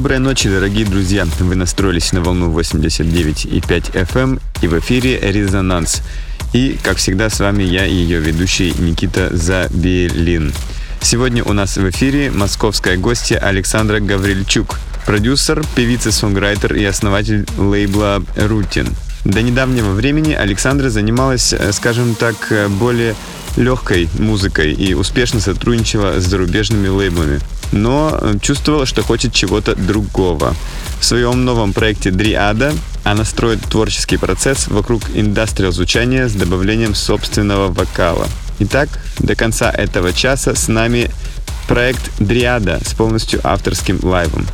Доброй ночи, дорогие друзья! Вы настроились на волну 89,5 FM и в эфире «Резонанс». И, как всегда, с вами я и ее ведущий Никита Забелин. Сегодня у нас в эфире московская гостья Александра Гаврильчук, продюсер, певица-сонграйтер и основатель лейбла «Рутин». До недавнего времени Александра занималась, э, скажем так, э, более легкой музыкой и успешно сотрудничала с зарубежными лейблами, но э, чувствовала, что хочет чего-то другого. В своем новом проекте Дриада она строит творческий процесс вокруг индастриал звучания с добавлением собственного вокала. Итак, до конца этого часа с нами проект Дриада с полностью авторским лайвом.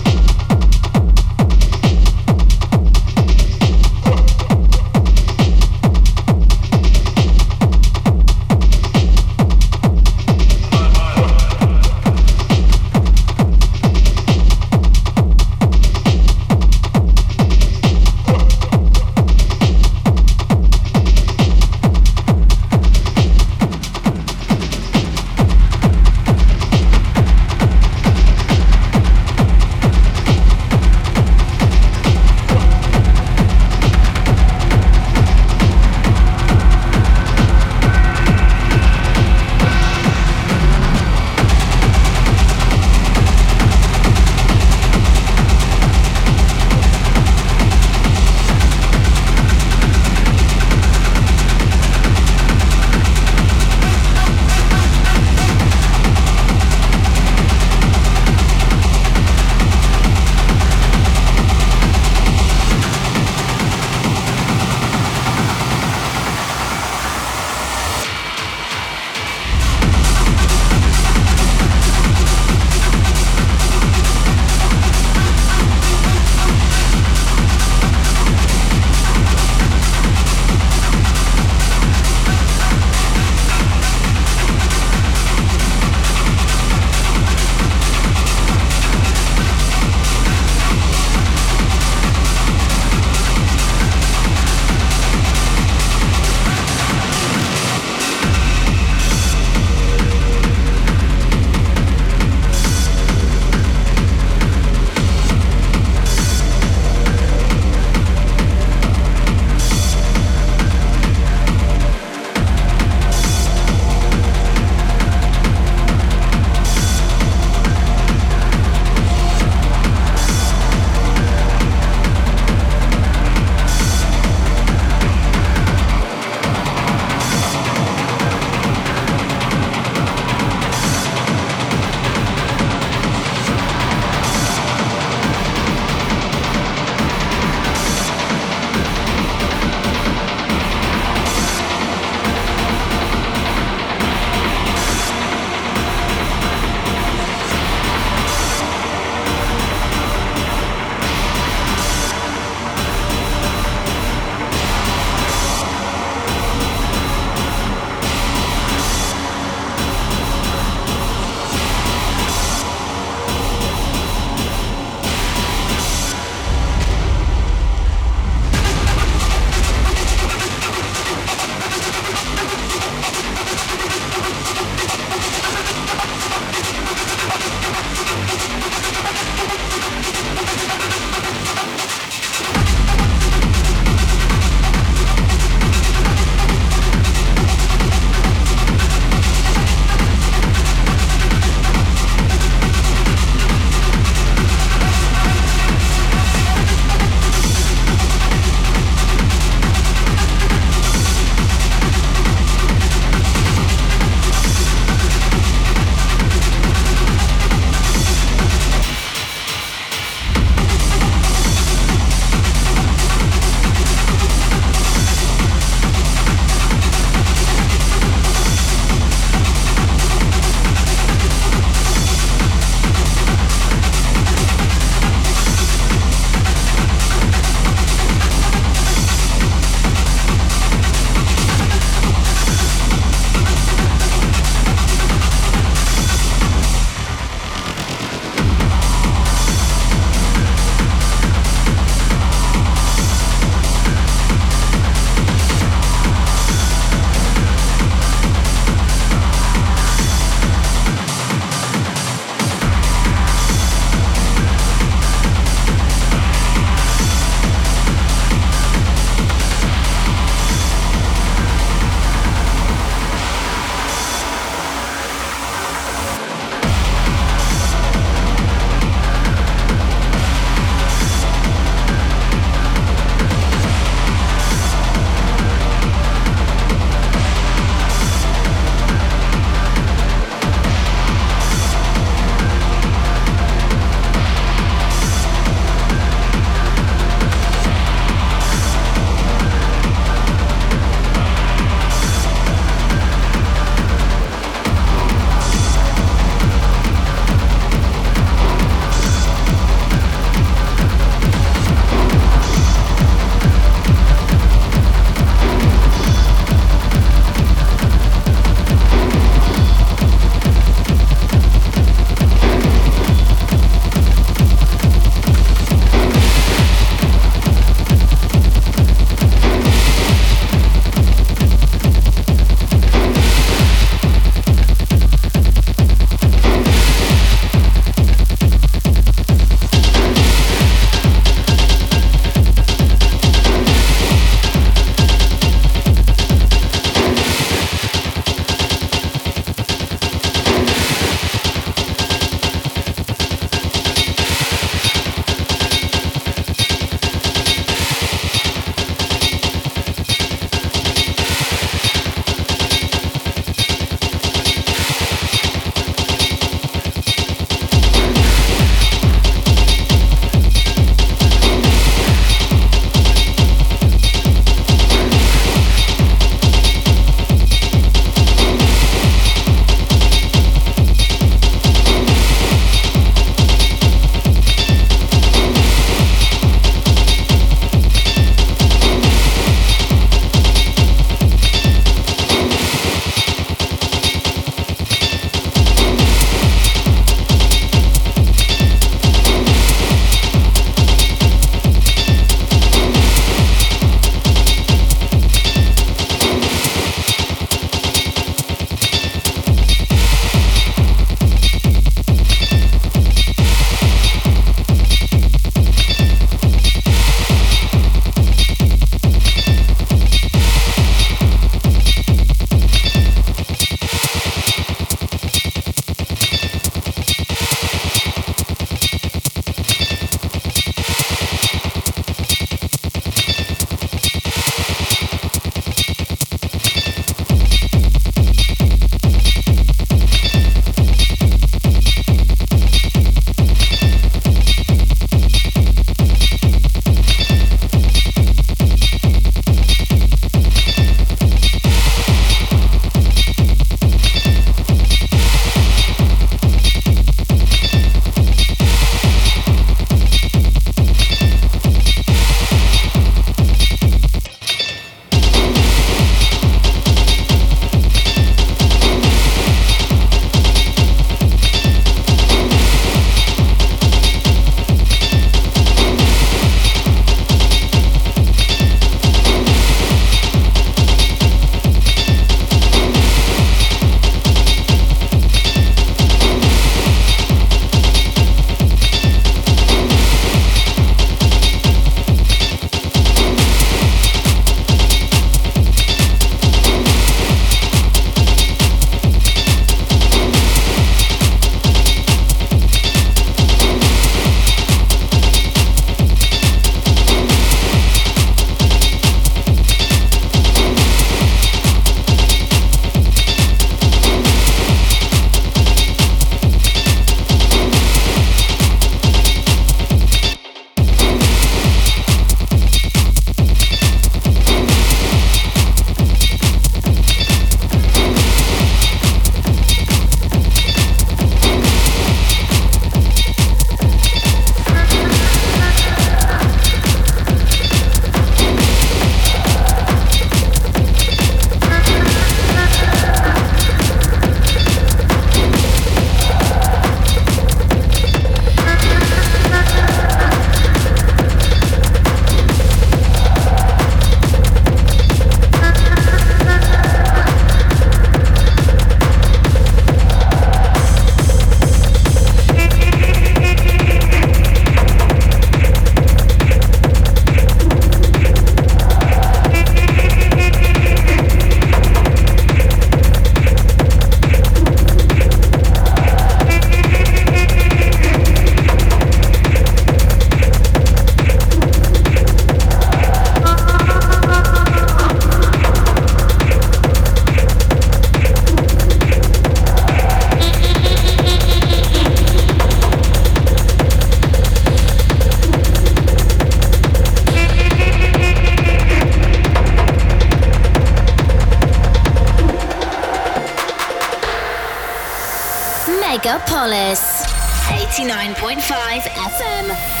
Megapolis 89.5 FM.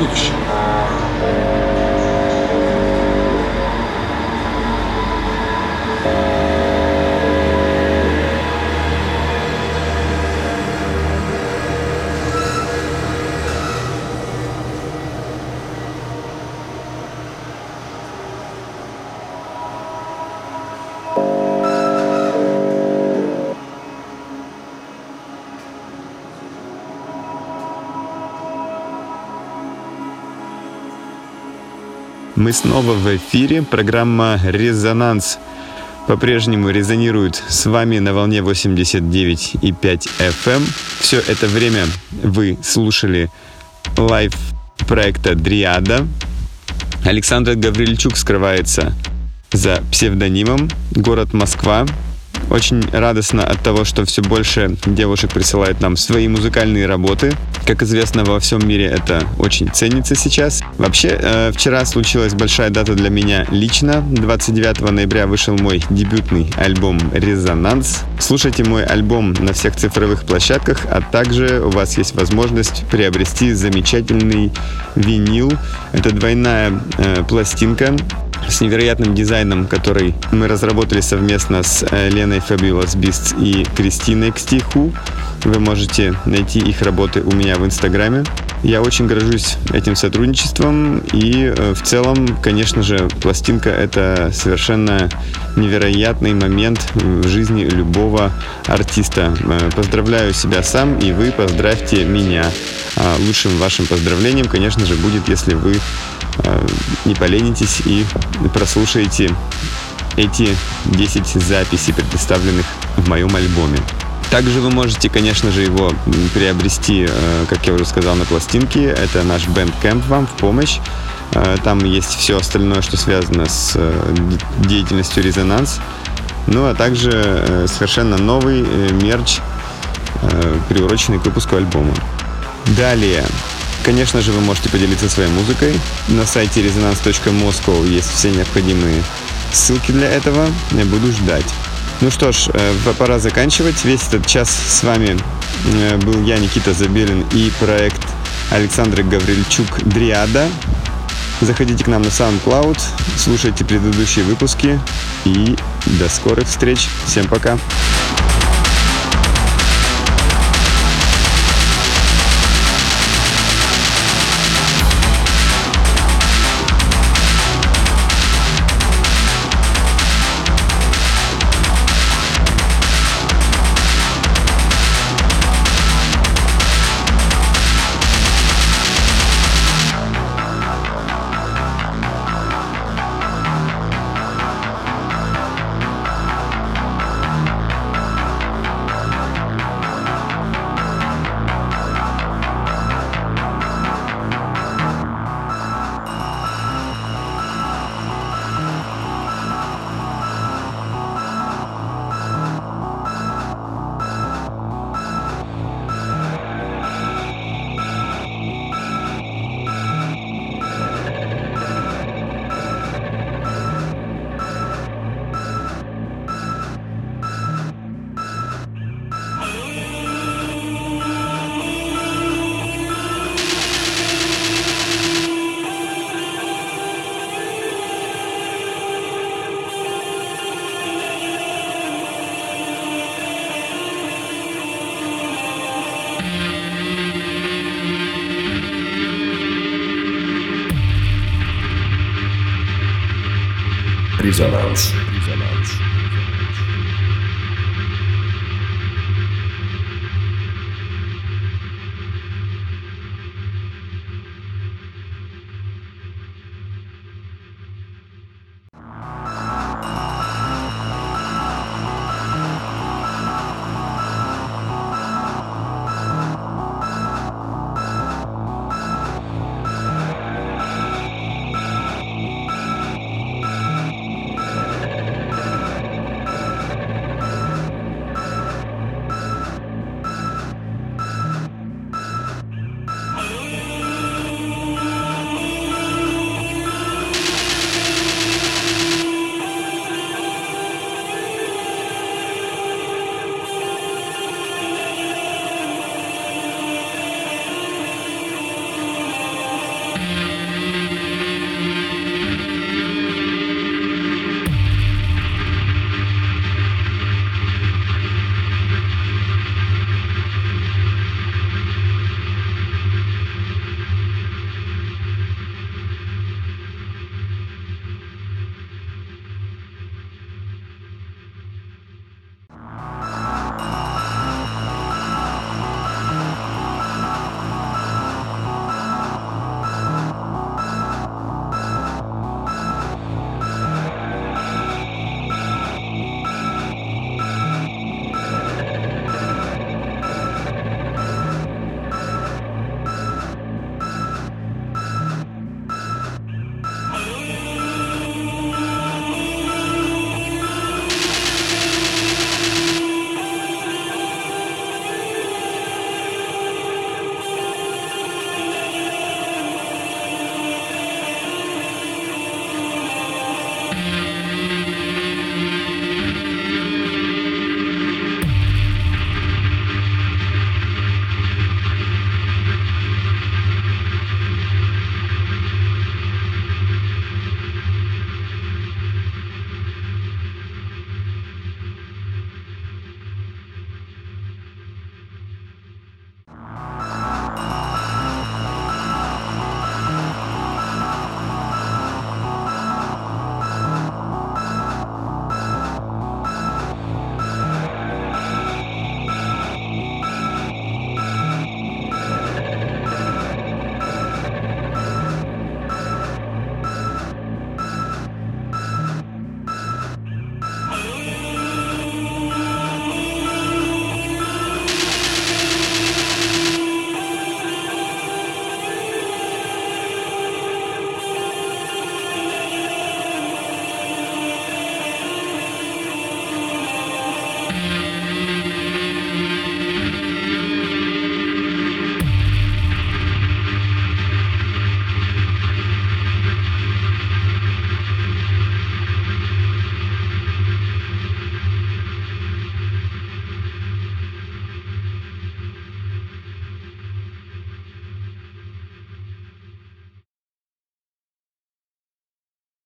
Меня ждет Мы снова в эфире. Программа «Резонанс» по-прежнему резонирует с вами на волне 89,5 FM. Все это время вы слушали live проекта «Дриада». Александр Гаврильчук скрывается за псевдонимом «Город Москва». Очень радостно от того, что все больше девушек присылают нам свои музыкальные работы. Как известно, во всем мире это очень ценится сейчас. Вообще, э, вчера случилась большая дата для меня лично. 29 ноября вышел мой дебютный альбом «Резонанс». Слушайте мой альбом на всех цифровых площадках, а также у вас есть возможность приобрести замечательный винил. Это двойная э, пластинка с невероятным дизайном, который мы разработали совместно с э, Леной Fabulous Beasts и Кристиной Кстиху. Вы можете найти их работы у меня в Инстаграме. Я очень горжусь этим сотрудничеством и э, в целом, конечно же, пластинка это совершенно невероятный момент в жизни любого артиста. Э, поздравляю себя сам и вы поздравьте меня. А лучшим вашим поздравлением, конечно же, будет, если вы э, не поленитесь и прослушаете эти 10 записей, представленных в моем альбоме. Также вы можете, конечно же, его приобрести, э, как я уже сказал, на пластинке. Это наш Bandcamp вам в помощь. Э, там есть все остальное, что связано с э, деятельностью Резонанс. Ну, а также совершенно новый мерч, приуроченный к выпуску альбома. Далее, конечно же, вы можете поделиться своей музыкой. На сайте resonance.moscow есть все необходимые ссылки для этого. Я буду ждать. Ну что ж, э, пора заканчивать. Весь этот час с вами э, был я, Никита Забелин, и проект Александра Гаврильчук «Дриада». Заходите к нам на SoundCloud, слушайте предыдущие выпуски и до скорых встреч. Всем пока. Resonance. Resonanz.